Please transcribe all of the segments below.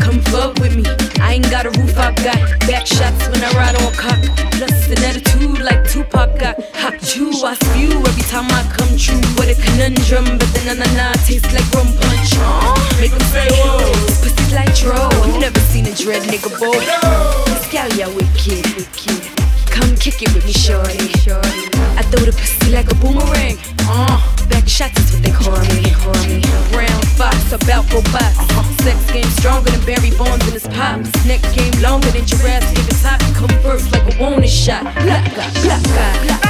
Come fuck with me. I ain't got a roof, I've got back shots when I ride on cock. Plus an attitude like Tupac got. Hot chew, I spew every time I come true. What a conundrum, but the na na na tastes like rum punch. Make them say, whoa, pussy like dro. You never seen a dread nigga boy. This wicked, wicked. Come kick it with me, shorty. I throw the pussy like a boomerang. Uh, back shots is what they Longer than Jurassic. The top come first like a warning shot. Blacka, blacka. That's fine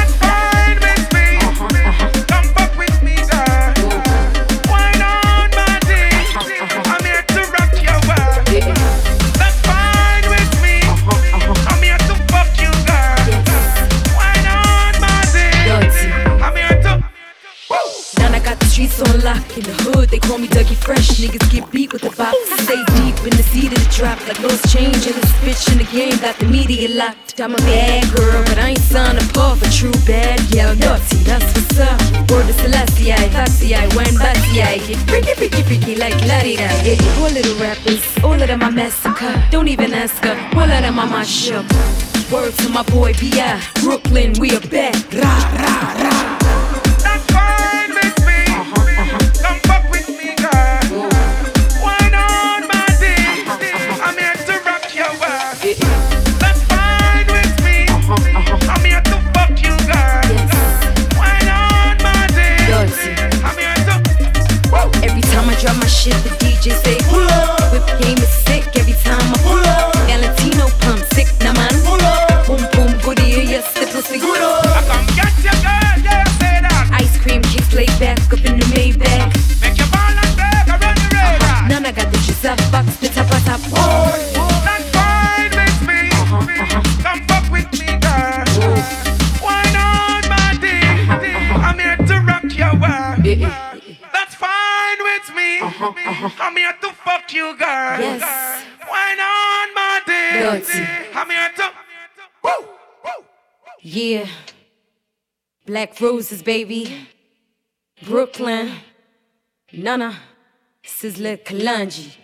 streets on lock in the hood. They call me Dougie Fresh. Niggas get beat with the box. Stay deep in the seat of the trap. Like lost change in this bitch in the game. Got the media locked. I'm a bad girl, but I ain't signed up for true bad. Yeah, naughty, that's what's up. Word to Celestia, Foxy, I when Batsy, I get freaky, freaky, freaky like Lottie. Yeah, all little rappers, all of them I massacre. Don't even ask her, all of them I mash up. Word to my boy B.I. Brooklyn, we are back. Rah, rah, rah. With me. I'm here to fuck you, girl. Yes. Wine on my day. I'm here to. Woo, woo. yeah. Black roses, baby. Brooklyn. Nana. Sizzla Kalonji.